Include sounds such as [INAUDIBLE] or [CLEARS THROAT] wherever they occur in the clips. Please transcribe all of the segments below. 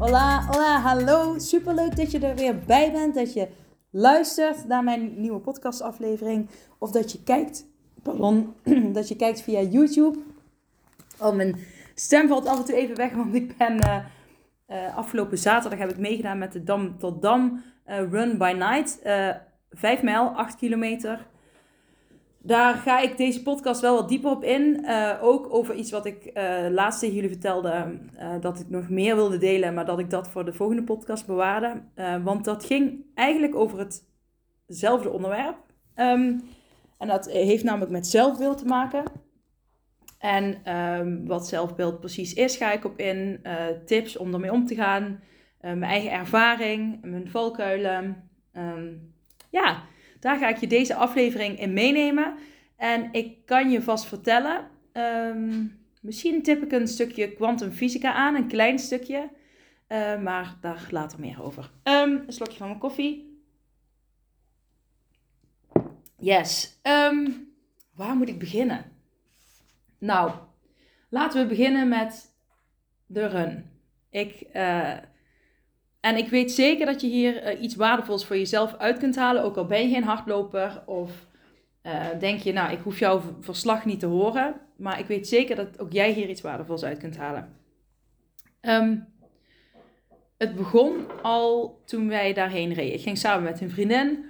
Hola, hola, hallo. Superleuk dat je er weer bij bent. Dat je luistert naar mijn nieuwe podcastaflevering. Of dat je kijkt, pardon, [CLEARS THROAT] dat je kijkt via YouTube. Oh, mijn stem valt af en toe even weg, want ik ben uh, uh, afgelopen zaterdag heb ik meegedaan met de Dam tot Dam uh, Run by Night. Vijf mijl, acht kilometer. Daar ga ik deze podcast wel wat dieper op in. Uh, ook over iets wat ik uh, laatst tegen jullie vertelde. Uh, dat ik nog meer wilde delen, maar dat ik dat voor de volgende podcast bewaarde. want dat ging eigenlijk over hetzelfde onderwerp. Um, en dat heeft namelijk met zelfbeeld te maken. En um, wat zelfbeeld precies is, ga ik op in. tips om ermee om te gaan. mijn eigen ervaring, mijn valkuilen. Um, ja, daar ga ik je deze aflevering in meenemen. En ik kan je vast vertellen, um, misschien tip ik een stukje kwantumfysica aan, een klein stukje. Uh, maar daar later meer over. Um, een slokje van mijn koffie. Yes. Um, waar moet ik beginnen? Nou, laten we beginnen met de run. Ik, uh, en ik weet zeker dat je hier uh, iets waardevols voor jezelf uit kunt halen, ook al ben je geen hardloper of uh, denk je, nou, ik hoef jouw verslag niet te horen, maar ik weet zeker dat ook jij hier iets waardevols uit kunt halen. Um, het begon al toen wij daarheen reden. Ik ging samen met een vriendin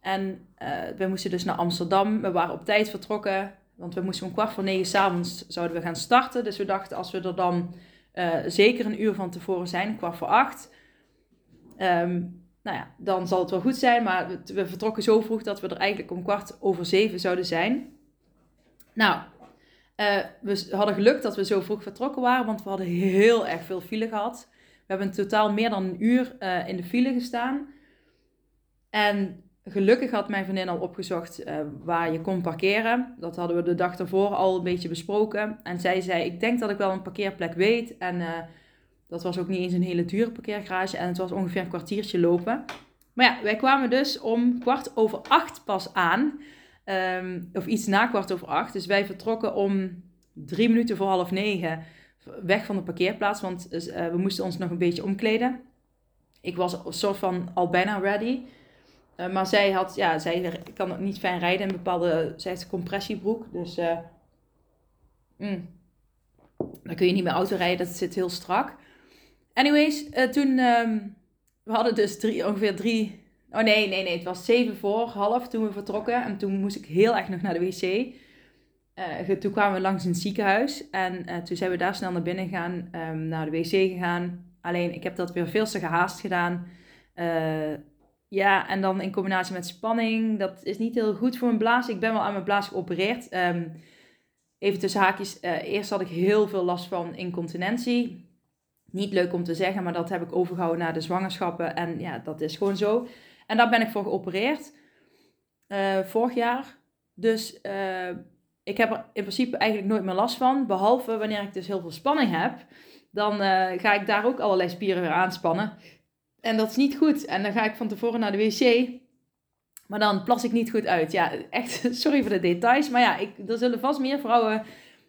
en uh, we moesten dus naar Amsterdam. We waren op tijd vertrokken, want we moesten om kwart voor negen s'avonds zouden we gaan starten. Dus we dachten, als we er dan zeker een uur van tevoren zijn, kwart voor acht Um, nou ja, dan zal het wel goed zijn. Maar we vertrokken zo vroeg dat we er eigenlijk om kwart over zeven zouden zijn. Nou, uh, we hadden geluk dat we zo vroeg vertrokken waren, want we hadden heel erg veel file gehad. We hebben in totaal meer dan een uur uh, in de file gestaan. En gelukkig had mijn vriendin al opgezocht uh, waar je kon parkeren. Dat hadden we de dag ervoor al een beetje besproken. En zij zei, ik denk dat ik wel een parkeerplek weet. En dat was ook niet eens een hele dure parkeergarage en het was ongeveer een kwartiertje lopen. Maar ja, wij kwamen dus om kwart over acht pas aan. Um, of iets na kwart over acht. Dus wij vertrokken om drie minuten voor half negen weg van de parkeerplaats. Want uh, we moesten ons nog een beetje omkleden. Ik was een soort van al bijna ready. Uh, maar zij had, ja, zij kan niet fijn rijden in bepaalde, zij heeft een compressiebroek. Dus uh, dan kun je niet meer auto rijden, dat zit heel strak. Anyways, uh, toen, um, we hadden dus drie, ongeveer drie, oh nee, nee, nee, het was zeven voor half toen we vertrokken. En toen moest ik heel erg nog naar de wc. Uh, toen kwamen we langs een ziekenhuis en uh, toen zijn we daar snel naar binnen gegaan, um, naar de wc gegaan. Alleen, ik heb dat weer veel te gehaast gedaan. ja, en dan in combinatie met spanning, dat is niet heel goed voor mijn blaas. Ik ben wel aan mijn blaas geopereerd. Um, even tussen haakjes, eerst had ik heel veel last van incontinentie niet leuk om te zeggen, maar dat heb ik overgehouden na de zwangerschappen. En ja, dat is gewoon zo. En daar ben ik voor geopereerd. Uh, vorig jaar. Dus uh, ik heb er in principe eigenlijk nooit meer last van. Behalve wanneer ik dus heel veel spanning heb. Dan uh, ga ik daar ook allerlei spieren weer aanspannen. En dat is niet goed. En dan ga ik van tevoren naar de wc. Maar dan plas ik niet goed uit. Ja, echt [LAUGHS] sorry voor de details. Maar ja, ik, er zullen vast meer vrouwen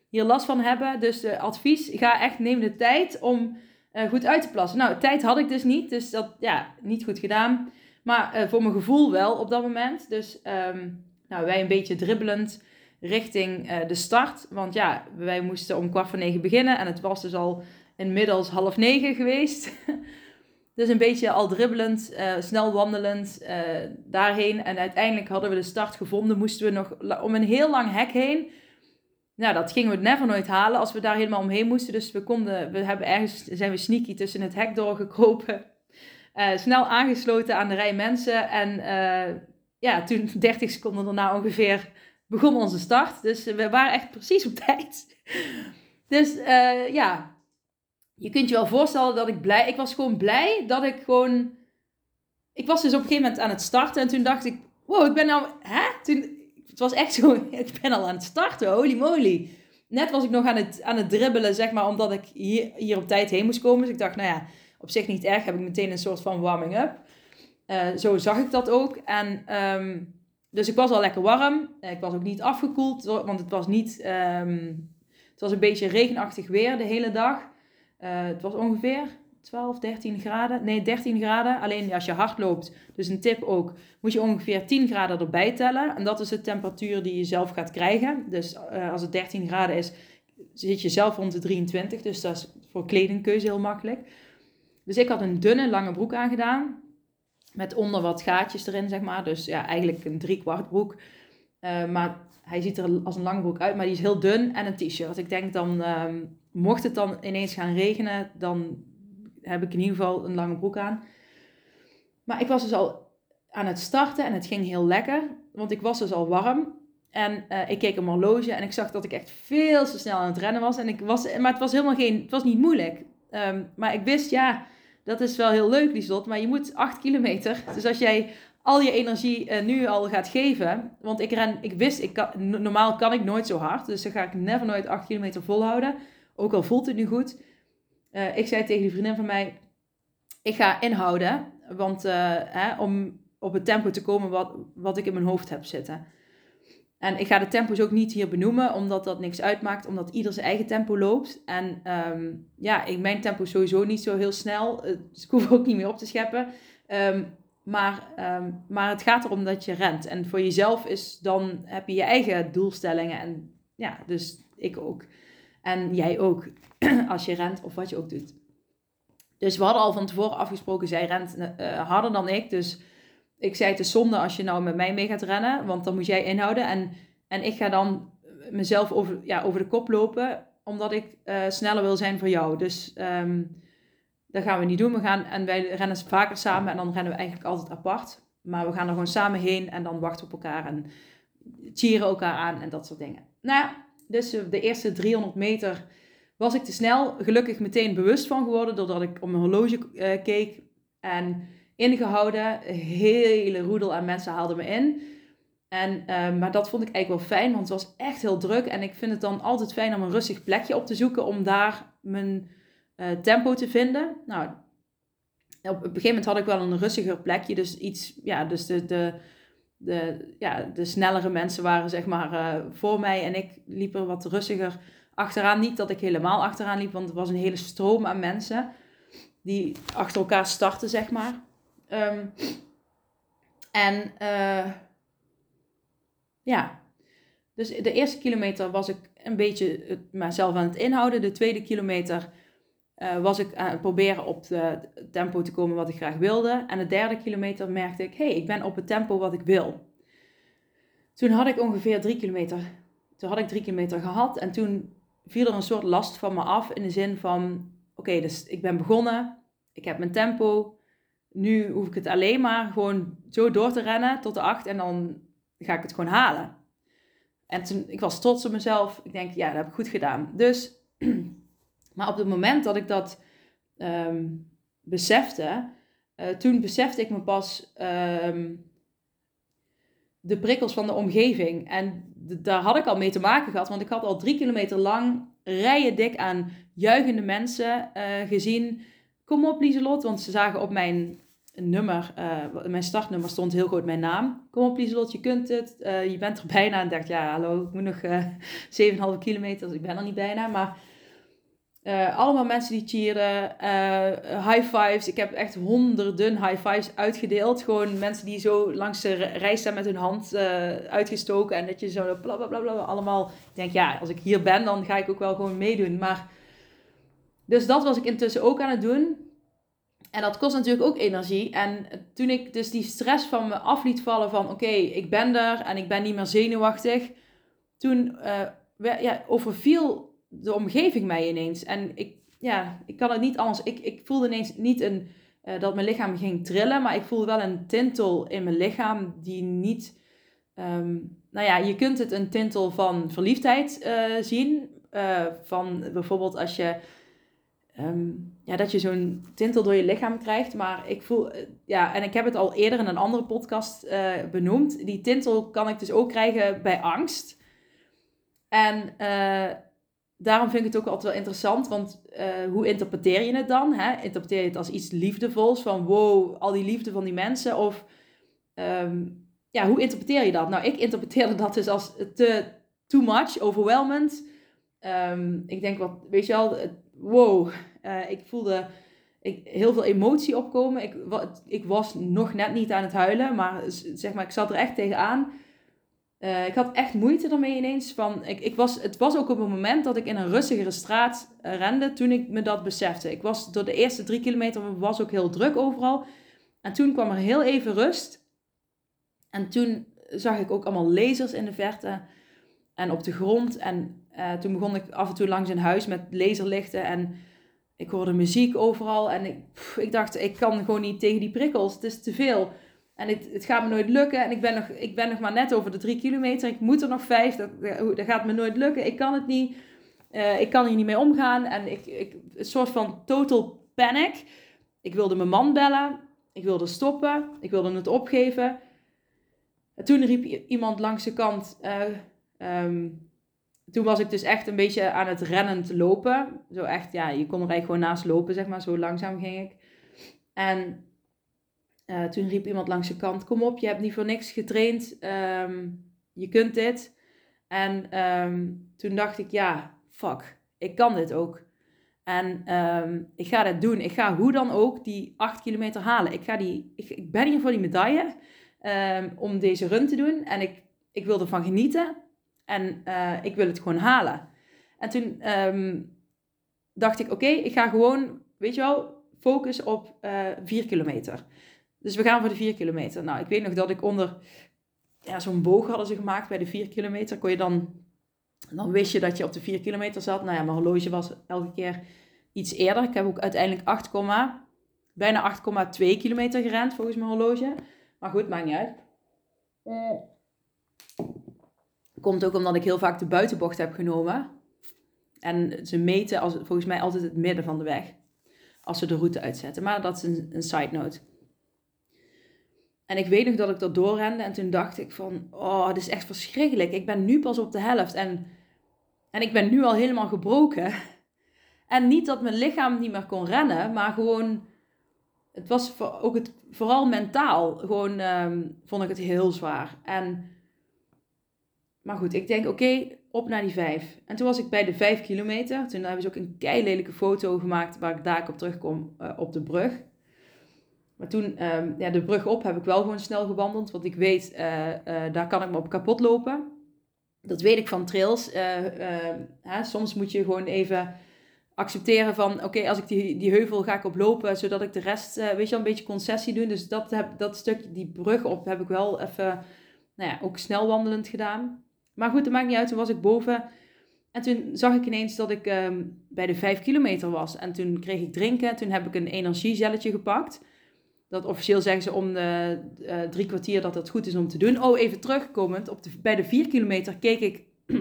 hier last van hebben. Dus advies, ga echt neem de tijd om uh, goed uit te plassen. Nou, tijd had ik dus niet, dus dat, ja, niet goed gedaan. Maar uh, voor mijn gevoel wel op dat moment. Dus um, nou, wij een beetje dribbelend richting uh, de start. Want ja, wij moesten om kwart voor negen beginnen. En het was dus al inmiddels half negen geweest. [LAUGHS] dus een beetje al dribbelend, snel wandelend daarheen. En uiteindelijk hadden we de start gevonden. Moesten we nog om een heel lang hek heen nou, dat gingen we never nooit halen als we daar helemaal omheen moesten. Dus we konden, we hebben ergens, zijn we sneaky tussen het hek doorgekropen. Uh, [LAUGHS] snel aangesloten aan de rij mensen. En uh, ja, toen [LAUGHS] 30 seconden daarna ongeveer begon onze start. Dus we waren echt precies op [LAUGHS] tijd. Dus uh, ja, je kunt je wel voorstellen dat ik blij... Ik was gewoon blij dat ik gewoon... Ik was dus op een gegeven moment aan het starten. En toen dacht ik... Wow, ik ben nou... Hè? Toen, het was echt zo... [LAUGHS] Ik ben al aan het starten. Holy moly. Net was ik nog aan het, aan het dribbelen, zeg maar. Omdat ik hier, hier op tijd heen moest komen. Dus ik dacht, nou ja... Op zich niet erg. Heb ik meteen een soort van warming-up. Uh, zo zag ik dat ook. En... Um, dus ik was al lekker warm. Ik was ook niet afgekoeld, want het was niet. Um, het was een beetje regenachtig weer de hele dag. Uh, het was ongeveer 12, 13 graden. Nee, 13 graden. Alleen als je hard loopt, dus een tip ook, moet je ongeveer 10 graden erbij tellen. En dat is de temperatuur die je zelf gaat krijgen. Dus uh, als het 13 graden is, zit je zelf rond de 23. Dus dat is voor kledingkeuze heel makkelijk. Dus ik had een dunne, lange broek aangedaan. Met onder wat gaatjes erin, zeg maar. Dus ja, eigenlijk een driekwart broek. Uh, maar hij ziet er als een lange broek uit, maar die is heel dun en een t-shirt. Ik denk dan, um, mocht het dan ineens gaan regenen, dan heb ik in ieder geval een lange broek aan. Maar ik was dus al aan het starten en het ging heel lekker, want ik was dus al warm. En uh, ik keek een horloge en ik zag dat ik echt veel te snel aan het rennen was. En ik was maar het was helemaal geen, het was niet moeilijk. Um, maar ik wist, ja, dat is wel heel leuk, Lieslot, maar je moet 8 kilometer. Dus als jij al je energie uh, nu al gaat geven. Want ik ren, ik wist, ik kan, normaal kan ik nooit zo hard. Dus dan ga ik never nooit 8 kilometer volhouden. Ook al voelt het nu goed. Uh, ik zei tegen die vriendin van mij, ik ga inhouden. Want uh, hè, om op het tempo te komen wat, wat ik in mijn hoofd heb zitten. En ik ga de tempo's ook niet hier benoemen, omdat dat niks uitmaakt, omdat ieder zijn eigen tempo loopt. En um, ja, ik, mijn tempo is sowieso niet zo heel snel, [LAUGHS] ik hoef ook niet meer op te scheppen. Um, maar, um, maar het gaat erom dat je rent. En voor jezelf is dan, heb je je eigen doelstellingen. En ja, dus ik ook. En jij ook, [CLEARS THROAT] als je rent of wat je ook doet. Dus we hadden al van tevoren afgesproken, zij rent uh, harder dan ik. Dus ik zei het is zonde als je nou met mij mee gaat rennen, want dan moet jij inhouden. En, en ik ga dan mezelf over, ja, over de kop lopen, omdat ik uh, sneller wil zijn voor jou. Dus um, dat gaan we niet doen. We gaan, en wij rennen vaker samen en dan rennen we eigenlijk altijd apart. Maar we gaan er gewoon samen heen en dan wachten op elkaar en cheeren elkaar aan en dat soort dingen. Nou ja, dus de eerste 300 meter was ik te snel. Gelukkig meteen bewust van geworden doordat ik op mijn horloge uh, keek. En ingehouden. Hele roedel aan mensen haalden me in. En, uh, maar dat vond ik eigenlijk wel fijn, want het was echt heel druk. En ik vind het dan altijd fijn om een rustig plekje op te zoeken om daar mijn uh, tempo te vinden. Nou, op een gegeven moment had ik wel een rustiger plekje. Dus iets, ja, dus de, de, de, ja, de snellere mensen waren zeg maar voor mij. En ik liep er wat rustiger achteraan. Niet dat ik helemaal achteraan liep, want er was een hele stroom aan mensen die achter elkaar starten, zeg maar. Um, en uh, ja, dus de eerste kilometer was ik een beetje mezelf aan het inhouden. De tweede kilometer uh, was ik aan het proberen op het tempo te komen wat ik graag wilde. En de derde kilometer merkte ik, hey, ik ben op het tempo wat ik wil. Toen had ik ongeveer drie kilometer, toen had ik drie kilometer gehad. En toen viel er een soort last van me af in de zin van, oké, dus ik ben begonnen, ik heb mijn tempo. Nu hoef ik het alleen maar gewoon zo door te rennen tot de acht en dan ga ik het gewoon halen. En ik was trots op mezelf. Ik denk, ja, dat heb ik goed gedaan. Dus [CLEARS THROAT] Maar op het moment dat ik dat um, besefte, uh, toen besefte ik me pas um, de prikkels van de omgeving. En daar had ik al mee te maken gehad, want ik had al drie kilometer lang rijen dik aan juichende mensen uh, gezien. Kom op, Lieselot, want ze zagen op mijn nummer, uh, mijn startnummer stond heel groot mijn naam. Kom op, Lieselot, je kunt het. Uh, je bent er bijna. En dacht, ja, hallo, ik moet nog uh, 7,5 kilometer, dus ik ben er niet bijna. Maar uh, allemaal mensen die cheeren, uh, high fives. Ik heb echt honderden high fives uitgedeeld. Gewoon mensen die zo langs de rij met hun hand uh, uitgestoken. En dat je zo bla bla bla bla. Allemaal. Ik denk, ja, als ik hier ben, dan ga ik ook wel gewoon meedoen. Maar. Dus dat was ik intussen ook aan het doen. En dat kost natuurlijk ook energie. En toen ik dus die stress van me af liet vallen van... Oké, ik ben er en ik ben niet meer zenuwachtig. Toen ja, overviel de omgeving mij ineens. En ik, ja, ik kan het niet anders. Ik, ik voelde ineens niet een, uh, dat mijn lichaam ging trillen, maar ik voelde wel een tintel in mijn lichaam die niet. Um, nou ja, je kunt het een tintel van verliefdheid uh, zien. Uh, van bijvoorbeeld als je ehm, ja, dat je zo'n tintel door je lichaam krijgt. Maar ik voel, eh, ja, en ik heb het al eerder in een andere podcast benoemd. Die tintel kan ik dus ook krijgen bij angst. En daarom vind ik het ook altijd wel interessant, want hoe interpreteer je het dan? Hè? Interpreteer je het als iets liefdevols, van wow, al die liefde van die mensen? Of um, ja, hoe interpreteer je dat? Nou, ik interpreteerde dat dus als te too much, overwhelming. Um, ik denk wat, weet je wel, wow, uh, ik voelde ik, heel veel emotie opkomen. Ik, wat, ik was nog net niet aan het huilen, maar zeg maar, ik zat er echt tegenaan. Uh, ik had echt moeite ermee ineens. Van, ik, ik was, het was ook op een moment dat ik in een rustigere straat uh, rende toen ik me dat besefte. Ik was door de eerste drie kilometer was ook heel druk overal. En toen kwam er heel even rust. En toen zag ik ook allemaal lasers in de verte en op de grond. En uh, toen begon ik af en toe langs een huis met laserlichten en ik hoorde muziek overal. En ik, ik dacht, ik kan gewoon niet tegen die prikkels, het is te veel. En het, het gaat me nooit lukken. En ik ben, nog, ik ben nog maar net over de drie kilometer. Ik moet er nog vijf. Dat, dat gaat me nooit lukken. Ik kan het niet. Uh, ik kan hier niet mee omgaan. En ik, ik, een soort van total panic. Ik wilde mijn man bellen. Ik wilde stoppen. Ik wilde het opgeven. En toen riep iemand langs de kant. Uh, um, toen was ik dus echt een beetje aan het rennen te lopen. Zo echt, ja, je kon er eigenlijk gewoon naast lopen, zeg maar. Zo langzaam ging ik. En uh, toen riep iemand langs de kant: Kom op, je hebt niet voor niks getraind. Um, je kunt dit. En um, toen dacht ik: Ja, fuck, ik kan dit ook. En um, ik ga dat doen. Ik ga hoe dan ook die 8 kilometer halen. Ik, ga die, ik, ik ben hier voor die medaille om deze run te doen. En ik, ik wil ervan genieten. En uh, ik wil het gewoon halen. En toen dacht ik, oké, ik ga gewoon, weet je wel, focus op uh, eh, 4 kilometer. Dus we gaan voor de 4 kilometer. Nou, ik weet nog dat ik onder ja, zo'n boog hadden ze gemaakt bij de 4 kilometer. Kon je dan, dan wist je dat je op de 4 kilometer zat. Nou ja, mijn horloge was elke keer iets eerder. Ik heb ook uiteindelijk 8, bijna 8,2 kilometer gerend volgens mijn horloge. Maar goed, maakt niet uit. Uh. Komt ook omdat ik heel vaak de buitenbocht heb genomen. En ze meten als, volgens mij altijd het midden van de weg. Als ze de route uitzetten. Maar dat is een side note. En ik weet nog dat ik dat doorrende. En toen dacht ik van, oh, dit is echt verschrikkelijk. Ik ben nu pas op de helft. En, en ik ben nu al helemaal gebroken. [LAUGHS] En niet dat mijn lichaam niet meer kon rennen. Maar gewoon, het was ook het, vooral mentaal. Gewoon um, vond ik het heel zwaar. En maar goed, ik denk oké, op naar die vijf. En toen was ik bij de vijf kilometer. Toen hebben ze ook een kei lelijke foto gemaakt waar ik daar op terugkom uh, op de brug. Maar toen, um, ja, de brug op heb ik wel gewoon snel gewandeld. Want ik weet, uh, uh, daar kan ik me op kapot lopen. Dat weet ik van trails. Hè, soms moet je gewoon even accepteren van, oké, als ik die, die heuvel ga ik oplopen, zodat ik de rest, weet je wel, een beetje concessie doen. Dus dat, dat stukje, die brug op, heb ik wel even, nou ja, ook snel wandelend gedaan. Maar goed, dat maakt niet uit. Toen was ik boven. En toen zag ik ineens dat ik um, bij de 5 kilometer was. En toen kreeg ik drinken. Toen heb ik een energiegelletje gepakt. Dat officieel zeggen ze om de uh, drie kwartier dat het goed is om te doen. Oh, even terugkomend. Op de, bij de 4 kilometer keek ik [CLEARS THROAT]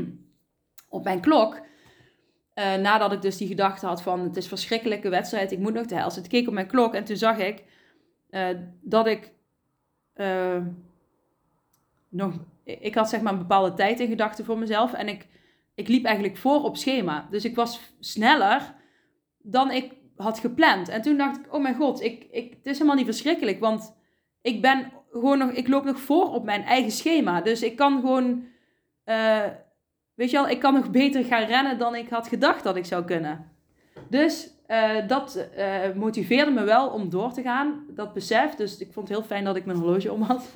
op mijn klok. Uh, nadat ik dus die gedachte had van het is verschrikkelijke wedstrijd. Ik moet nog de helft. Ik keek op mijn klok en toen zag ik uh, dat ik nog ik had zeg maar een bepaalde tijd in gedachten voor mezelf. En ik, ik liep eigenlijk voor op schema. Dus ik was sneller dan ik had gepland. En toen dacht ik, oh mijn god, ik, ik, het is helemaal niet verschrikkelijk. Want ik ben gewoon nog, ik loop nog voor op mijn eigen schema. Dus ik kan gewoon, uh, weet je wel, ik kan nog beter gaan rennen dan ik had gedacht dat ik zou kunnen. Dus uh, dat uh, motiveerde me wel om door te gaan, dat besef. Dus ik vond het heel fijn dat ik mijn horloge om had.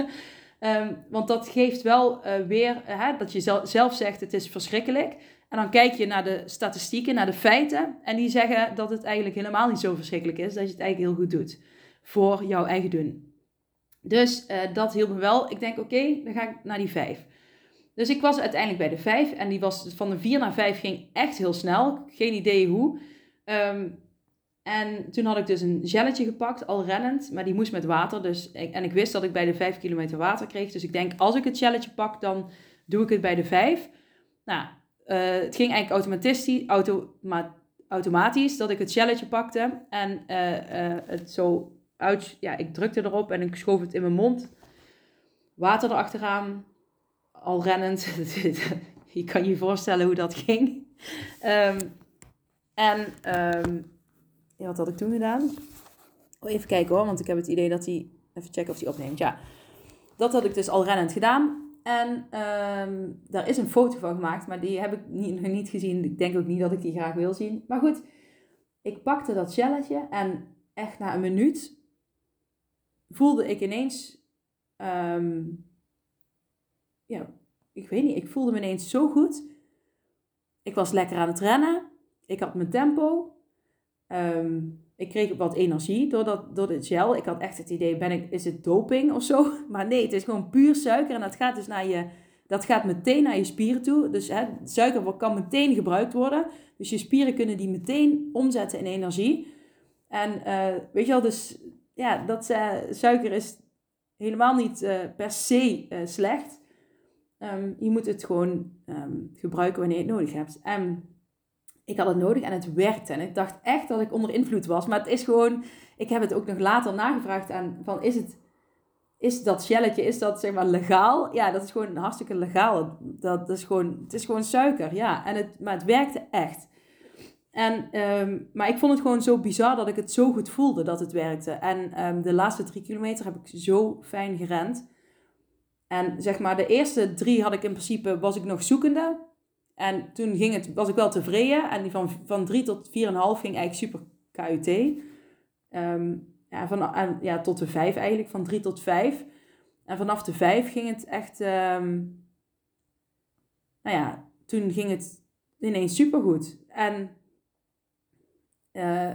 Um, [LAUGHS] want dat geeft wel weer uh, dat je zelf zegt het is verschrikkelijk. En dan kijk je naar de statistieken, naar de feiten. En die zeggen dat het eigenlijk helemaal niet zo verschrikkelijk is. Dat je het eigenlijk heel goed doet voor jouw eigen doen. Dus uh, dat hielp me wel. Ik denk oké, dan ga ik naar die vijf. Dus ik was uiteindelijk bij de vijf. En die was van de vier naar vijf ging echt heel snel. Geen idee hoe. Um, en toen had ik dus een gelletje gepakt, al rennend, maar die moest met water. Dus en ik wist dat ik bij de 5 kilometer water kreeg. Dus ik denk, als ik het gelletje pak, dan doe ik het bij de 5. Nou, het ging eigenlijk automatisch, automa automatisch dat ik het shelletje pakte en het zo uit, ja, ik drukte erop en ik schoof het in mijn mond. Water erachteraan, al rennend. [LAUGHS] je kan je voorstellen hoe dat ging. Um, en ja, wat had ik toen gedaan? Oh, even kijken hoor, want ik heb het idee dat hij... Even checken of hij opneemt. Ja, dat had ik dus al rennend gedaan. En um, daar is een foto van gemaakt, maar die heb ik niet, nog niet gezien. Ik denk ook niet dat ik die graag wil zien. Maar goed, ik pakte dat shelletje en echt na een minuut voelde ik ineens... Um, ja, ik weet niet, ik voelde me ineens zo goed. Ik was lekker aan het rennen. Ik had mijn tempo. Um, ik kreeg wat energie door, dat, door dit gel. Ik had echt het idee, ben ik, is het doping of zo? [LAUGHS] Maar nee, het is gewoon puur suiker. En dat gaat dus naar je, dat gaat meteen naar je spieren toe. Dus hè, suiker kan meteen gebruikt worden. Dus je spieren kunnen die meteen omzetten in energie. En uh, weet je wel, dus ja, dat uh, suiker is helemaal niet uh, per se slecht. Um, je moet het gewoon um, gebruiken wanneer je het nodig hebt. En ik had het nodig en het werkte. En ik dacht echt dat ik onder invloed was. Maar het is gewoon, ik heb het ook nog later nagevraagd aan van is het, is dat shelletje, is dat zeg maar legaal? Ja, dat is gewoon hartstikke legaal. Dat, is gewoon, het is gewoon suiker, ja. En het, maar het werkte echt. En, um, maar ik vond het gewoon zo bizar dat ik het zo goed voelde dat het werkte. En um, de laatste drie kilometer heb ik zo fijn gerend. En zeg maar, de eerste drie had ik in principe, was ik nog zoekende. En toen ging het, was ik wel tevreden. En die van, van 3 tot 4,5 ging eigenlijk super KUT. Ehm, ja, van, en, ja, tot de 5 eigenlijk, van 3 tot 5. En vanaf de 5 ging het echt, um, nou ja, toen ging het ineens supergoed. En, uh,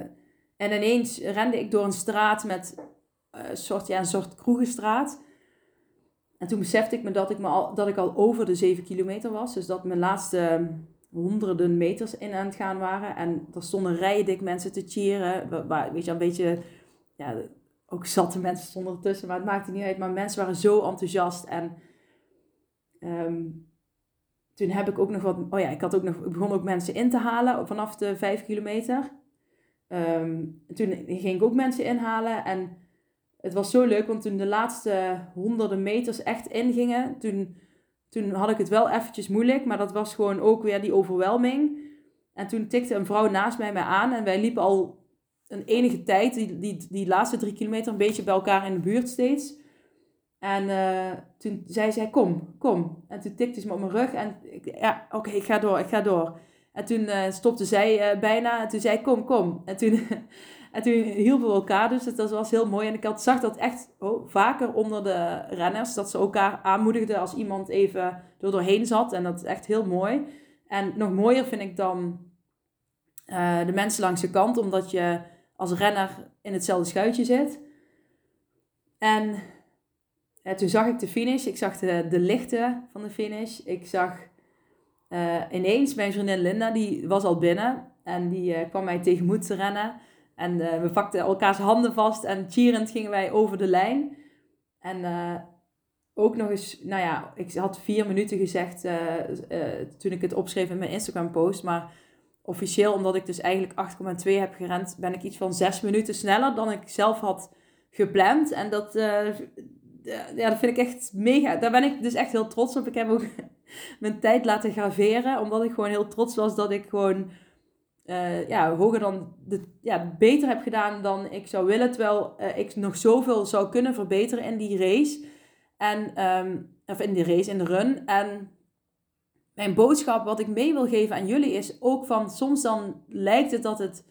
en ineens rende ik door een straat met uh, soort, ja, een soort kroegenstraat. En toen besefte ik me dat ik, me al, dat ik al over de 7 kilometer was. Dus dat mijn laatste honderden meters in aan het gaan waren. En er stonden rijen dik mensen te cheeren. Waar, weet je, een beetje... Ja, ook zatte mensen stonden ertussen, maar het maakte niet uit. Maar mensen waren zo enthousiast. En um, toen heb ik ook nog wat... Oh ja, ik, had ook nog, ik begon ook mensen in te halen vanaf de 5 kilometer. Um, toen ging ik ook mensen inhalen. En het was zo leuk, want toen de laatste honderden meters echt ingingen, toen, toen had ik het wel eventjes moeilijk, maar dat was gewoon ook weer die overwelming. En toen tikte een vrouw naast mij mij aan en wij liepen al een enige tijd, die, die, die laatste drie kilometer, een beetje bij elkaar in de buurt steeds. En uh, toen zei zij, kom, kom. En toen tikte ze me op mijn rug en ik, ja, oké, ik ga door, ik ga door. En toen uh, stopte zij uh, bijna en toen zei kom, kom. En toen [LAUGHS] En toen hielpen we elkaar dus. Dat was heel mooi. En ik had, zag dat echt oh, vaker onder de renners. Dat ze elkaar aanmoedigden als iemand even er doorheen zat. En dat is echt heel mooi. En nog mooier vind ik dan uh, de mensen langs de kant. Omdat je als renner in hetzelfde schuitje zit. En toen zag ik de finish. Ik zag de, lichten van de finish. Ik zag uh, ineens mijn vriendin Linda. Die was al binnen. En die kwam mij tegemoet te rennen. En uh, we pakten elkaars handen vast en cheerend gingen wij over de lijn. En uh, ook nog eens, nou ja, ik had vier minuten gezegd uh, toen ik het opschreef in mijn Instagram post. Maar officieel, omdat ik dus eigenlijk 8,2 heb gerend, ben ik iets van zes minuten sneller dan ik zelf had gepland. En dat, ja, dat vind ik echt mega. Daar ben ik dus echt heel trots op. Ik heb ook [LAUGHS] mijn tijd laten graveren, omdat ik gewoon heel trots was dat ik gewoon uh, ja, hoger dan de, ja, beter heb gedaan dan ik zou willen. Terwijl uh, ik nog zoveel zou kunnen verbeteren in die race. En, um, of in die race, in de run. En mijn boodschap, wat ik mee wil geven aan jullie, is ook van soms dan lijkt het dat het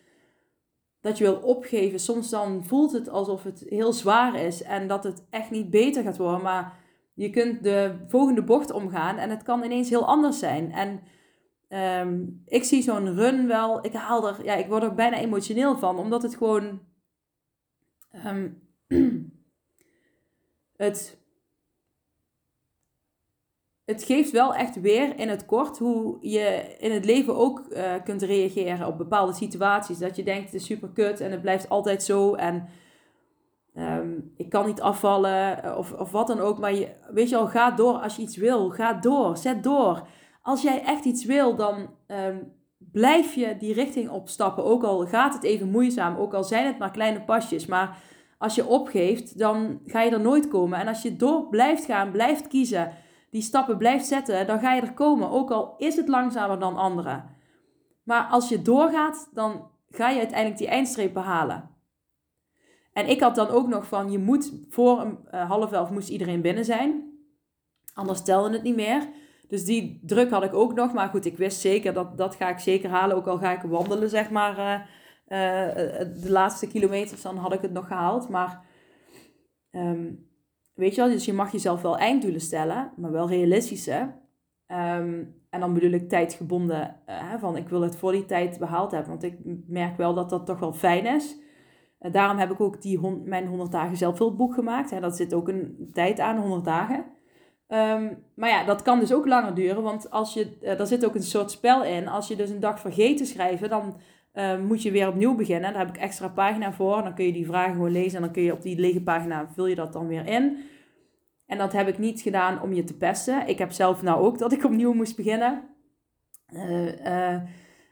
dat je wil opgeven. Soms dan voelt het alsof het heel zwaar is en dat het echt niet beter gaat worden. Maar je kunt de volgende bocht omgaan en het kan ineens heel anders zijn. En Um, ik zie zo'n run wel, ik haal er, ja, ik word er bijna emotioneel van, omdat het gewoon, um, [CLEARS THROAT] het, het geeft wel echt weer in het kort hoe je in het leven ook uh, kunt reageren op bepaalde situaties. Dat je denkt, het is super kut en het blijft altijd zo en um, ik kan niet afvallen eh, of, of wat dan ook. Maar je, weet je al, ga door als je iets wil, ga door, zet door als jij echt iets wil, dan, um, blijf je die richting opstappen. Ook al gaat het even moeizaam, ook al zijn het maar kleine pasjes. Maar als je opgeeft, dan ga je er nooit komen. En als je door blijft gaan, blijft kiezen, die stappen blijft zetten, dan ga je er komen. Ook al is het langzamer dan anderen. Maar als je doorgaat, dan ga je uiteindelijk die eindstreep behalen. En ik had dan ook nog van, je moet voor een uh, half elf moest iedereen binnen zijn. Anders telde het niet meer. Dus die druk had ik ook nog. Maar goed, ik wist zeker dat dat ga ik zeker halen. Ook al ga ik wandelen, zeg maar, uh, uh, de laatste kilometers. Dan had ik het nog gehaald. Maar um, weet je wel, dus je mag jezelf wel einddoelen stellen. Maar wel realistische. Um, en dan bedoel ik tijdgebonden. Van ik wil het voor die tijd behaald hebben. Want ik merk wel dat dat toch wel fijn is. Uh, daarom heb ik ook die mijn 100 dagen zelfhulpboek gemaakt. Hè. Dat zit ook een tijd aan, 100 dagen. Um, maar ja, dat kan dus ook langer duren, want als je, uh, daar zit ook een soort spel in. Als je dus een dag vergeet te schrijven, dan uh, moet je weer opnieuw beginnen. Daar heb ik extra pagina voor. Dan kun je die vragen gewoon lezen en dan kun je op die lege pagina, vul je dat dan weer in. En dat heb ik niet gedaan om je te pesten. Ik heb zelf nou ook dat ik opnieuw moest beginnen. Uh,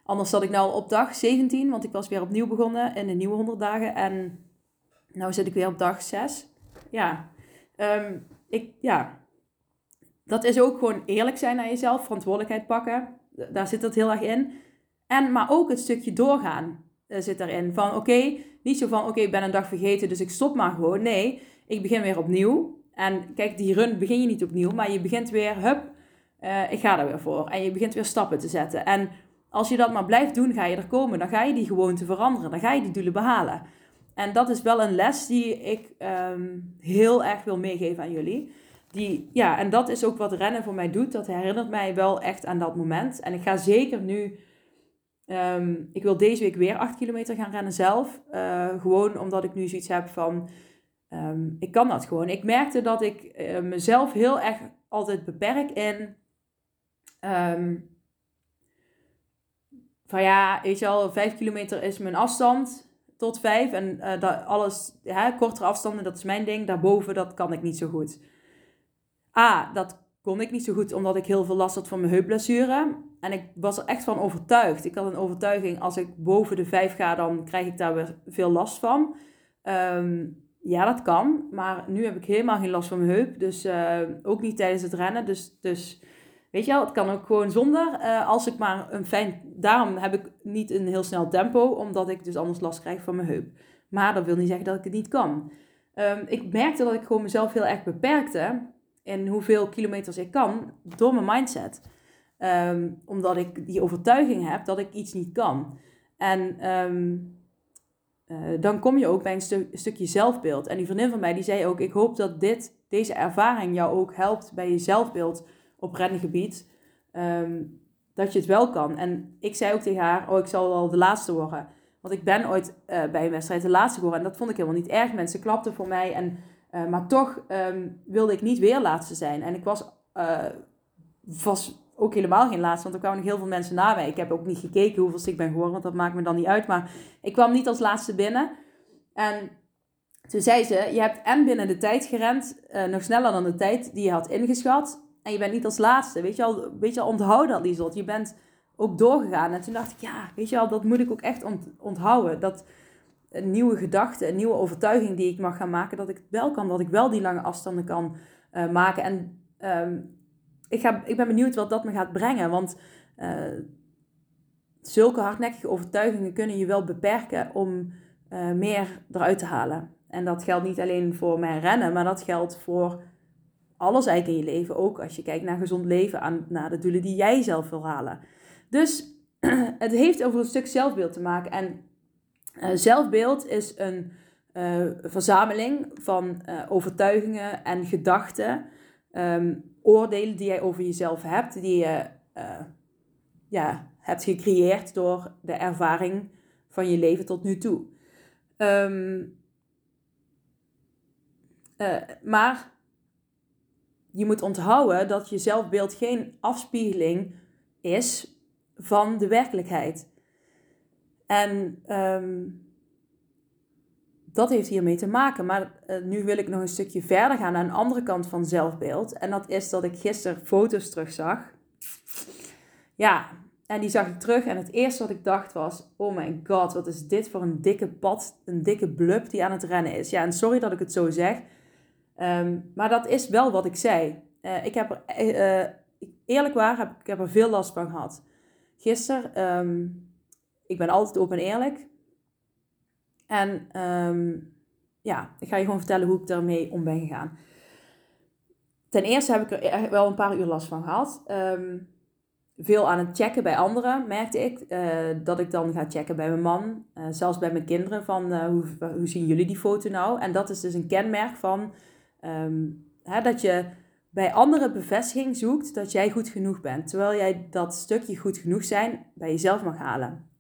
anders zat ik nou op dag 17, want ik was weer opnieuw begonnen in de nieuwe 100 dagen. En nu zit ik weer op dag 6. Ja, um, ik, ja, dat is ook gewoon eerlijk zijn naar jezelf, verantwoordelijkheid pakken. Daar zit dat heel erg in. En, maar ook het stukje doorgaan uh, zit erin. Van oké, niet zo van oké, ik ben een dag vergeten, dus ik stop maar gewoon. Nee, ik begin weer opnieuw. En kijk, die run begin je niet opnieuw, maar je begint weer, hup, uh, ik ga er weer voor. En je begint weer stappen te zetten. En als je dat maar blijft doen, ga je er komen. Dan ga je die gewoonte veranderen. Dan ga je die doelen behalen. En dat is wel een les die ik um, heel erg wil meegeven aan jullie. Die, ja, en dat is ook wat rennen voor mij doet. Dat herinnert mij wel echt aan dat moment. En ik ga zeker nu. Um, ik wil deze week weer 8 kilometer gaan rennen zelf. Uh, gewoon omdat ik nu zoiets heb van. Um, ik kan dat gewoon. Ik merkte dat ik uh, mezelf heel erg altijd beperk in. Um, van ja, weet je al, 5 kilometer is mijn afstand tot 5. En uh, dat alles, hè, kortere afstanden, dat is mijn ding. Daarboven, dat kan ik niet zo goed. A, dat kon ik niet zo goed omdat ik heel veel last had van mijn heupblessure. En ik was er echt van overtuigd. Ik had een overtuiging, als ik boven de 5 ga, dan krijg ik daar weer veel last van. Um, ja, dat kan. Maar nu heb ik helemaal geen last van mijn heup. Dus uh, ook niet tijdens het rennen. Dus, dus weet je wel, het kan ook gewoon zonder. Uh, als ik maar een fijn... Daarom heb ik niet een heel snel tempo. Omdat ik dus anders last krijg van mijn heup. Maar dat wil niet zeggen dat ik het niet kan. Um, ik merkte dat ik gewoon mezelf heel erg beperkte en hoeveel kilometers ik kan door mijn mindset. Um, omdat ik die overtuiging heb dat ik iets niet kan. En um, uh, dan kom je ook bij een, stu stukje zelfbeeld. En die vriendin van mij die zei ook: Ik hoop dat dit, deze ervaring jou ook helpt bij je zelfbeeld op rennengebied. Um, dat je het wel kan. En ik zei ook tegen haar: Oh, ik zal wel de laatste worden. Want ik ben ooit uh, bij een wedstrijd de laatste geworden. En dat vond ik helemaal niet erg. Mensen klapten voor mij. En uh, maar toch um, wilde ik niet weer laatste zijn. En ik was, uh, was ook helemaal geen laatste, want er kwamen nog heel veel mensen na mij. Ik heb ook niet gekeken hoeveel ik ben geworden, want dat maakt me dan niet uit. Maar ik kwam niet als laatste binnen. En toen zei ze, je hebt en binnen de tijd gerend, uh, nog sneller dan de tijd die je had ingeschat. En je bent niet als laatste. Weet je al, weet je al onthouden dat, Lieselt. Je bent ook doorgegaan. En toen dacht ik, ja, weet je al, dat moet ik ook echt ont onthouden. Dat een nieuwe gedachte, een nieuwe overtuiging die ik mag gaan maken, dat ik het wel kan, dat ik wel die lange afstanden kan uh, maken. En um, ik, ga, ik ben benieuwd wat dat me gaat brengen, want uh, zulke hardnekkige overtuigingen kunnen je wel beperken om uh, meer eruit te halen. En dat geldt niet alleen voor mijn rennen, maar dat geldt voor alles eigenlijk in je leven. Ook als je kijkt naar gezond leven, aan, naar de doelen die jij zelf wil halen. Dus [CLEARS THROAT] het heeft over een stuk zelfbeeld te maken. En uh, zelfbeeld is een uh, verzameling van uh, overtuigingen en gedachten, um, oordelen die jij over jezelf hebt, die je ja, hebt gecreëerd door de ervaring van je leven tot nu toe. Um, maar je moet onthouden dat je zelfbeeld geen afspiegeling is van de werkelijkheid. En um, dat heeft hiermee te maken. Maar uh, nu wil ik nog een stukje verder gaan naar een andere kant van zelfbeeld. En dat is dat ik gisteren foto's terugzag. Ja, En die zag ik terug en het eerste wat ik dacht was, oh my god, wat is dit voor een dikke pad, een dikke blub die aan het rennen is. Ja, en sorry dat ik het zo zeg, ehm, maar dat is wel wat ik zei. Uh, ik heb er, uh, eerlijk waar, heb, ik heb er veel last van gehad. Gisteren, um, ik ben altijd open en eerlijk. En um, ja, ik ga je gewoon vertellen hoe ik daarmee om ben gegaan. Ten eerste heb ik er wel een paar uur last van gehad. Um, veel aan het checken bij anderen, merkte ik. Uh, dat ik dan ga checken bij mijn man, uh, zelfs bij mijn kinderen, van uh, hoe, zien jullie die foto nou? En dat is dus een kenmerk van um, hè, dat je bij anderen bevestiging zoekt dat jij goed genoeg bent. Terwijl jij dat stukje goed genoeg zijn bij jezelf mag halen.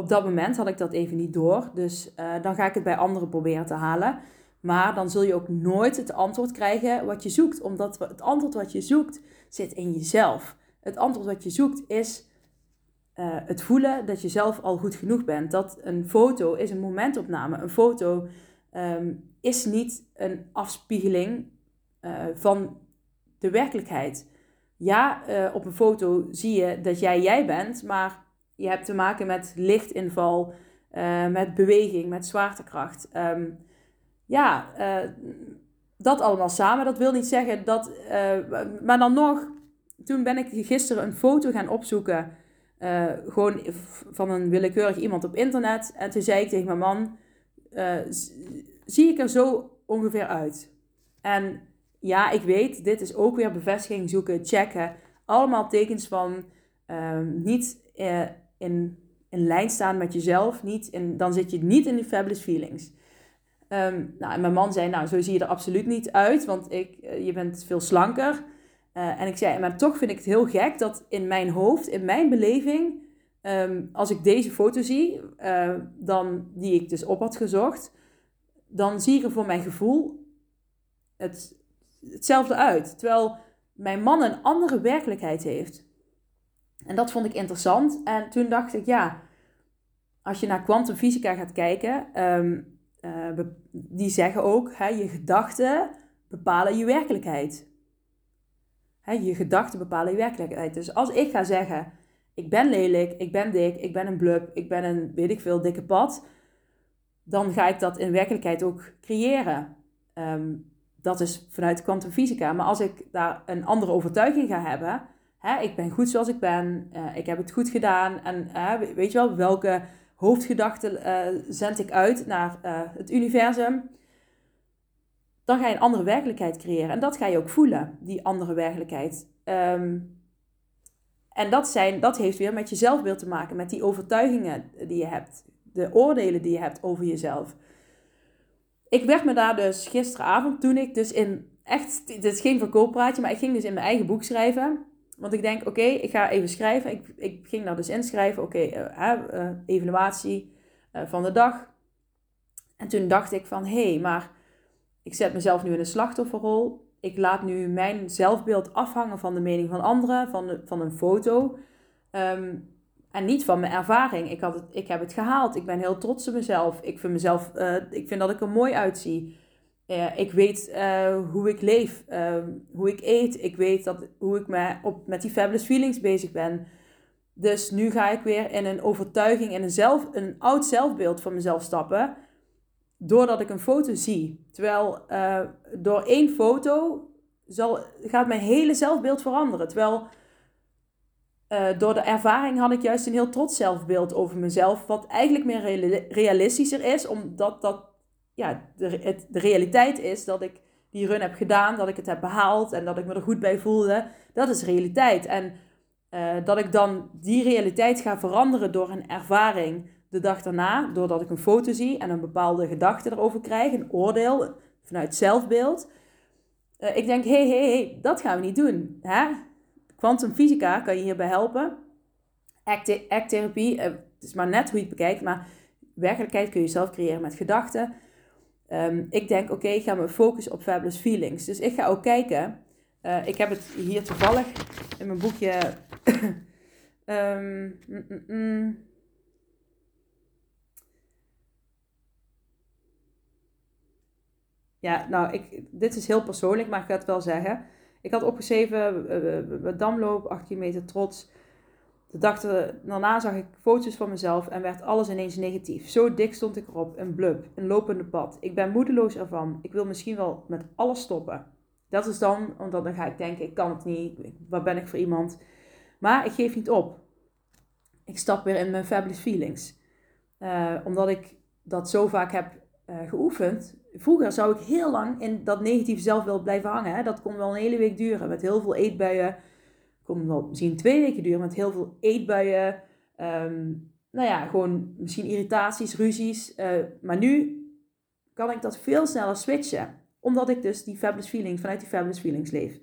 Op dat moment had ik dat even niet door, dus dan ga ik het bij anderen proberen te halen. Maar dan zul je ook nooit het antwoord krijgen wat je zoekt, omdat het antwoord wat je zoekt zit in jezelf het antwoord wat je zoekt is uh, het voelen dat je zelf al goed genoeg bent. Dat een foto is een momentopname. Een foto um, is niet een afspiegeling uh, van de werkelijkheid. Ja, op een foto zie je dat jij jij bent, maar je hebt te maken met lichtinval, met beweging, met zwaartekracht. Um, ja, dat allemaal samen. Dat wil niet zeggen dat. maar dan nog toen ben ik gisteren een foto gaan opzoeken. Uh, gewoon van een willekeurig iemand op internet. En toen zei ik tegen mijn man: uh, Zie ik er zo ongeveer uit? En ja, ik weet, dit is ook weer bevestiging zoeken, checken. Allemaal tekens van uh, niet uh, in, in lijn staan met jezelf. Niet in, dan zit je niet in die fabulous feelings. Um, nou, en mijn man zei: Nou, zo zie je er absoluut niet uit, want ik, je bent veel slanker. Uh, en ik zei, maar toch vind ik het heel gek dat in mijn hoofd, in mijn beleving, um, als ik deze foto zie, uh, dan, die ik dus op had gezocht, dan zie ik er voor mijn gevoel het, hetzelfde uit. Terwijl mijn man een andere werkelijkheid heeft. En dat vond ik interessant. En toen dacht ik, ja, als je naar kwantumfysica gaat kijken, um, uh, die zeggen ook, hè, je gedachten bepalen je werkelijkheid je gedachten bepalen je werkelijkheid. Dus als ik ga zeggen, ik ben lelijk, ik ben dik, ik ben een blub, ik ben een weet ik veel dikke pad, dan ga ik dat in werkelijkheid ook creëren. Ehm, dat is vanuit kwantumfysica. Maar als ik daar een andere overtuiging ga hebben, hè, ik ben goed zoals ik ben, uh, ik heb het goed gedaan en weet je wel, welke hoofdgedachten uh, zend ik uit naar het universum, dan ga je een andere werkelijkheid creëren. En dat ga je ook voelen, die andere werkelijkheid. Um, en dat, zijn, dat heeft weer met je zelfbeeld te maken, met die overtuigingen die je hebt, de oordelen die je hebt over jezelf. Ik werd me daar dus gisteravond, toen ik dus in, echt, dit is geen verkooppraatje, maar ik ging dus in mijn eigen boek schrijven. Want ik denk, oké, ik ga even schrijven. Ik, ik ging daar dus inschrijven, oké, uh, uh, evaluatie uh, van de dag. En toen dacht ik van, hé, hey, maar ik zet mezelf nu in een slachtofferrol. Ik laat nu mijn zelfbeeld afhangen van de mening van anderen, van, van een foto. Um, en niet van mijn ervaring. Ik, had het, ik heb het gehaald. Ik ben heel trots op mezelf. Ik vind, mezelf, ik vind dat ik er mooi uitzie. Ik weet uh, hoe ik leef, ehm, hoe ik eet. Ik weet dat, hoe ik me op, met die fabulous feelings bezig ben. Dus nu ga ik weer in een overtuiging, in een, zelf, een oud zelfbeeld van mezelf stappen doordat ik een foto zie. Terwijl uh, door één foto zal, gaat mijn hele zelfbeeld veranderen. Terwijl uh, door de ervaring had ik juist een heel trots zelfbeeld over mezelf. Wat eigenlijk meer realistischer is, omdat dat ja, de, de realiteit is dat ik die run heb gedaan, dat ik het heb behaald en dat ik me er goed bij voelde. Dat is realiteit. En uh, dat ik dan die realiteit ga veranderen door een ervaring de dag daarna, doordat ik een foto zie en een bepaalde gedachte erover krijg, een oordeel vanuit zelfbeeld. Uh, ik denk, hey, hey, hey, dat gaan we niet doen. Hè? Quantumfysica kan je hierbij helpen. Act-therapie, uh, het is maar net hoe je het bekijkt, maar werkelijkheid kun je zelf creëren met gedachten. Um, ik denk, oké, ik ga me focussen op fabulous feelings. Dus ik ga ook kijken. Uh, ik heb het hier toevallig in mijn boekje. um, [COUGHS] mm, mm, mm. Ja, nou, ik, dit is heel persoonlijk, maar ik ga het wel zeggen. Ik had opgeschreven, uh, damloop, 8 kilometer trots. De dag daarna zag ik foto's van mezelf en werd alles ineens negatief. Zo dik stond ik erop, een blub, een lopende pad. Ik ben moedeloos ervan. Ik wil misschien wel met alles stoppen. Dat is dan, omdat dan ga ik denken, ik kan het niet. Waar ben ik voor iemand? Maar ik geef niet op. Ik stap weer in mijn fabulous feelings. Uh, omdat ik dat zo vaak heb uh, geoefend. Vroeger zou ik heel lang in dat negatieve zelfbeeld blijven hangen. Hè? Dat kon wel een hele week duren met heel veel eetbuien kon wel misschien twee weken duren met heel veel eetbuien. Um, nou ja, gewoon misschien irritaties, ruzies. Uh, maar nu kan ik dat veel sneller switchen. Omdat ik dus die fabulous feeling, vanuit die fabulous feelings leef.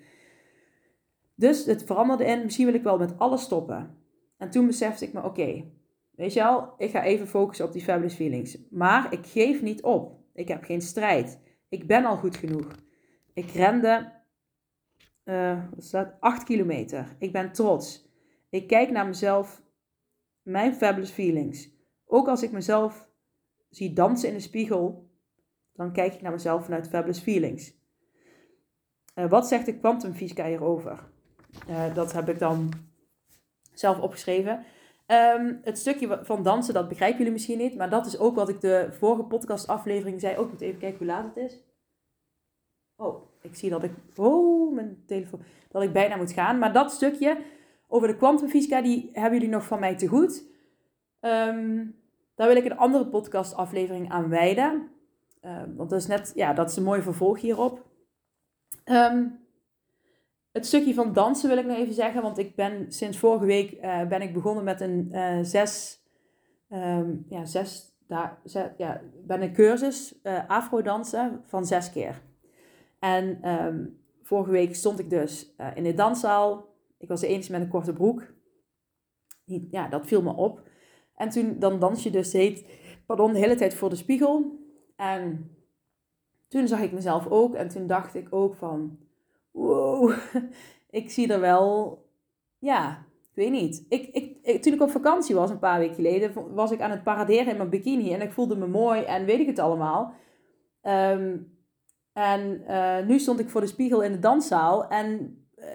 Dus het veranderde in, misschien wil ik wel met alles stoppen. En toen besefte ik me, oké, weet je wel, ik ga even focussen op die fabulous feelings. Maar ik geef niet op. Ik heb geen strijd. Ik ben al goed genoeg. Ik rende uh, staat 8 kilometer. Ik ben trots. Ik kijk naar mezelf, mijn fabulous feelings. Ook als ik mezelf zie dansen in de spiegel, dan kijk ik naar mezelf vanuit fabulous feelings. Uh, wat zegt de kwantumfysica hierover? Uh, dat heb ik dan zelf opgeschreven. Um, het stukje van dansen, dat begrijpen jullie misschien niet. Maar dat is ook wat ik de vorige podcastaflevering zei. Ook oh, moet even kijken hoe laat het is. Oh, ik zie dat ik, oh, mijn telefoon, dat ik bijna moet gaan. Maar dat stukje over de kwantumfysica, die hebben jullie nog van mij te goed. Um, daar wil ik een andere podcastaflevering aan wijden. Um, want dat is net, ja, dat is een mooi vervolg hierop. Um, het stukje van dansen wil ik nog even zeggen, want ik ben sinds vorige week uh, ben ik begonnen met een uh, zes, ja, zes, daar, ja, ben een cursus uh, afro dansen van zes keer. En um, vorige week stond ik dus uh, in de danszaal. Ik was de enige met een korte broek. Ja, dat viel me op. En toen dan dans je dus heet, pardon, de hele tijd voor de spiegel. En toen zag ik mezelf ook. En toen dacht ik ook van, wow, [LAUGHS] ik zie er wel, ja, ik weet niet. Ik, ik, toen ik op vakantie was, een paar weken geleden, was ik aan het paraderen in mijn bikini. En ik voelde me mooi en weet ik het allemaal. Um, en uh, nu stond ik voor de spiegel in de danszaal en uh,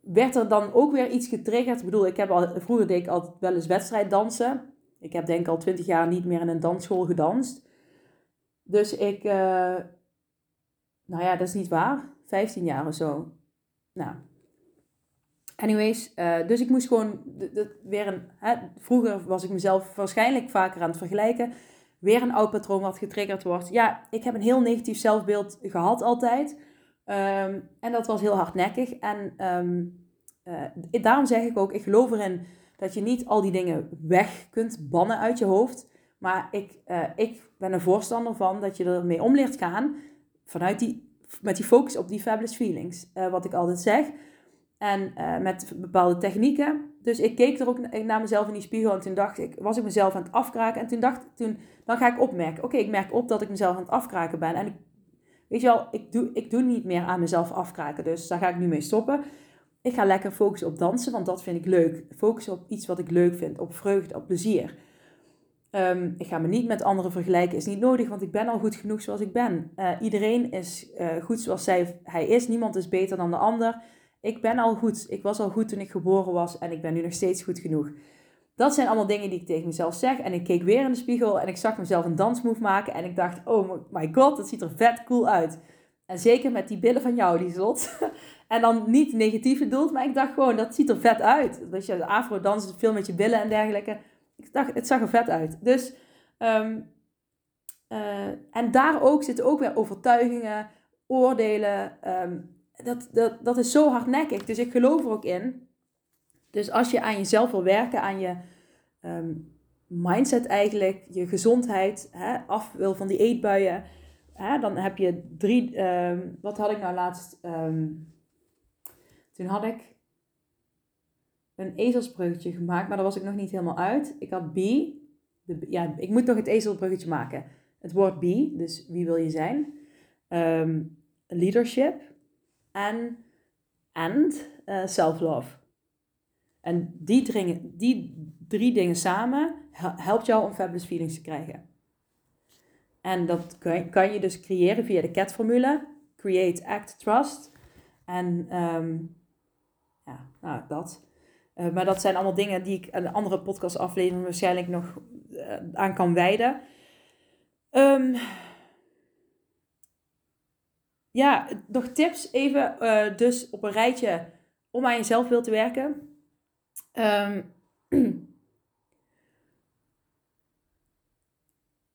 werd er dan ook weer iets getriggerd. Ik bedoel, ik heb al, vroeger deed ik altijd wel eens wedstrijddansen. Ik heb denk ik al twintig jaar niet meer in een dansschool gedanst. Dus ik, uh, nou ja, dat is niet waar. 15 jaar of zo. Nou, anyways, dus ik moest gewoon weer een. Hè, vroeger was ik mezelf waarschijnlijk vaker aan het vergelijken weer een oud patroon wat getriggerd wordt. Ja, ik heb een heel negatief zelfbeeld gehad altijd. Ehm, en dat was heel hardnekkig. En ehm, eh, daarom zeg ik ook, ik geloof erin dat je niet al die dingen weg kunt bannen uit je hoofd. Maar ik, uh, ik ben een voorstander van dat je ermee om leert gaan. Vanuit die, met die focus op die fabulous feelings. Uh, wat ik altijd zeg. En met bepaalde technieken. Dus ik keek er ook naar mezelf in die spiegel en toen dacht ik, was ik mezelf aan het afkraken. En toen dacht toen, dan ga ik opmerken, oké, ik merk op dat ik mezelf aan het afkraken ben. En ik, weet je wel, ik doe, ik doe niet meer aan mezelf afkraken, dus daar ga ik nu mee stoppen. Ik ga lekker focussen op dansen, want dat vind ik leuk. Focussen op iets wat ik leuk vind, op vreugde, op plezier. Um, ik ga me niet met anderen vergelijken, is niet nodig, want ik ben al goed genoeg zoals ik ben. Uh, iedereen is uh, goed zoals zij, hij is, niemand is beter dan de ander ik ben al goed. Ik was al goed toen ik geboren was en ik ben nu nog steeds goed genoeg. Dat zijn allemaal dingen die ik tegen mezelf zeg. En ik keek weer in de spiegel en ik zag mezelf een dansmove maken. En ik dacht, oh my god, dat ziet er vet cool uit. En zeker met die billen van jou, die slot. [LAUGHS] en dan niet negatief bedoeld, maar ik dacht gewoon, dat ziet er vet uit. Dat je afro danst, veel met je billen en dergelijke. Ik dacht, het zag er vet uit. Dus, um, uh, en daar ook zitten ook weer overtuigingen, oordelen, um, dat, dat, dat is zo hardnekkig. Dus ik geloof er ook in. Dus als je aan jezelf wil werken, aan je ehm, mindset eigenlijk, je gezondheid, hè, af wil van die eetbuien, hè, dan heb je drie. Um, wat had ik nou laatst? Um, toen had ik een ezelsbruggetje gemaakt, maar daar was ik nog niet helemaal uit. Ik had B. De, ja, ik moet nog het ezelsbruggetje maken. Het woord B, dus wie wil je zijn? leadership en and uh, self-love. En die, dringen, die drie dingen samen helpt jou om fabulous feelings te krijgen. En dat kan, je dus creëren via de CAT-formule. Create, Act, Trust. En um, ja, nou dat. Uh, maar dat zijn allemaal dingen die ik een andere podcastaflevering waarschijnlijk nog uh, aan kan wijden. Um, ja, nog tips even uh, dus op een rijtje om aan jezelf wil te werken. Um, [CLEARS THROAT]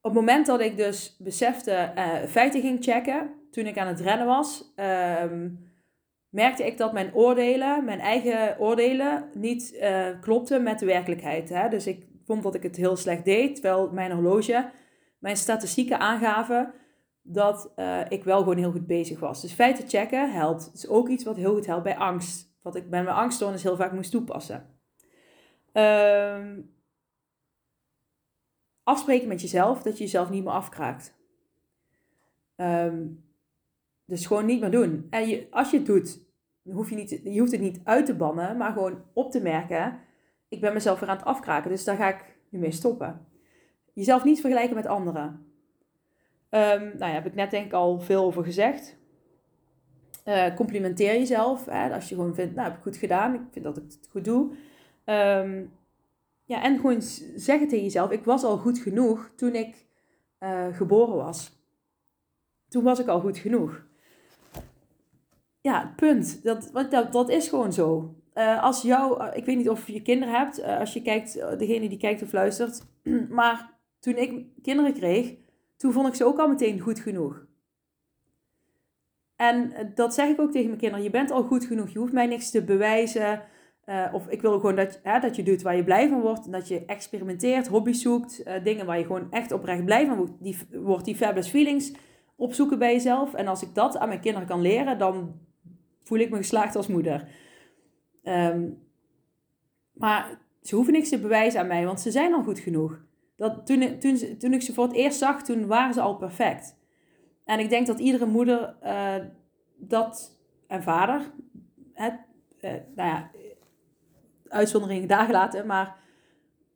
op het moment dat ik dus besefte uh, feiten ging checken, toen ik aan het rennen was, um, merkte ik dat mijn oordelen, mijn eigen oordelen, niet uh, klopten met de werkelijkheid. Hè? Dus ik vond dat ik het heel slecht deed, terwijl mijn horloge, mijn statistieken aangaven dat uh, ik wel gewoon heel goed bezig was. Dus feiten checken helpt. Het is ook iets wat heel goed helpt bij angst. Wat ik bij mijn angststoornis heel vaak moest toepassen. Um, afspreken met jezelf dat je jezelf niet meer afkraakt. Um, dus gewoon niet meer doen. En je, als je het doet, hoef je, niet, je hoeft het niet uit te bannen, maar gewoon op te merken: ik ben mezelf weer aan het afkraken, dus daar ga ik nu mee stoppen. Jezelf niet vergelijken met anderen. Um, nou ja, heb ik net denk ik al veel over gezegd. Uh, complimenteer jezelf. Hè, als je gewoon vindt, nou heb ik goed gedaan, ik vind dat ik het goed doe. Um, ja, en gewoon zeggen tegen jezelf, ik was al goed genoeg toen ik uh, geboren was. Toen was ik al goed genoeg. Ja, punt. Dat, dat, dat is gewoon zo. Uh, als jou, ik weet niet of je kinderen hebt, als je kijkt, degene die kijkt of luistert. [CLEARS THROAT] maar toen ik kinderen kreeg, toen vond ik ze ook al meteen goed genoeg. En dat zeg ik ook tegen mijn kinderen. Je bent al goed genoeg. Je hoeft mij niks te bewijzen. Uh, of ik wil gewoon dat, hè, dat je doet waar je blij van wordt. Dat je experimenteert, hobby's zoekt. Uh, dingen waar je gewoon echt oprecht blij van wordt. Die, wordt die fabulous feelings opzoeken bij jezelf. En als ik dat aan mijn kinderen kan leren, dan voel ik me geslaagd als moeder. Um, maar ze hoeven niks te bewijzen aan mij, want ze zijn al goed genoeg. Dat, toen, toen, toen ik ze voor het eerst zag, toen waren ze al perfect. En ik denk dat iedere moeder uh, dat, en vader, het, nou ja, uitzonderingen daar gelaten, maar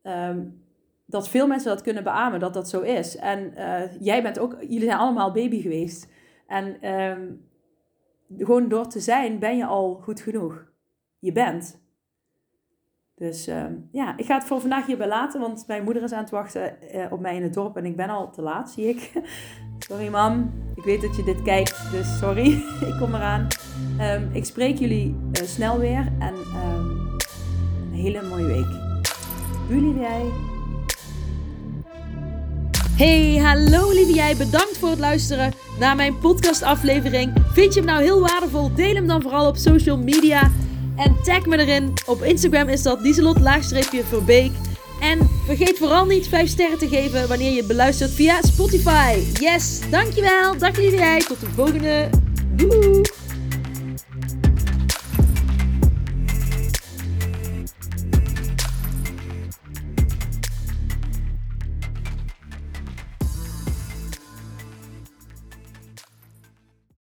um, dat veel mensen dat kunnen beamen, dat dat zo is. En uh, jij bent ook, jullie zijn allemaal baby geweest. En um, gewoon door te zijn ben je al goed genoeg. Je bent. Dus um, ja, ik ga het voor vandaag hierbij laten, want mijn moeder is aan het wachten uh, op mij in het dorp en ik ben al te laat, zie ik. [LAUGHS] sorry mam, ik weet dat je dit kijkt, dus sorry, [LAUGHS] ik kom eraan. Um, ik spreek jullie uh, snel weer en um, een hele mooie week. Lieve jij. Hey, hallo lieve jij. Bedankt voor het luisteren naar mijn podcastaflevering. Vind je hem nou heel waardevol? Deel hem dan vooral op social media. En tag me erin. Op Instagram is dat Dieselot-Verbeek. En vergeet vooral niet 5 sterren te geven wanneer je beluistert via Spotify. Yes, dankjewel. Dag lieve jij. Tot de volgende. Doei.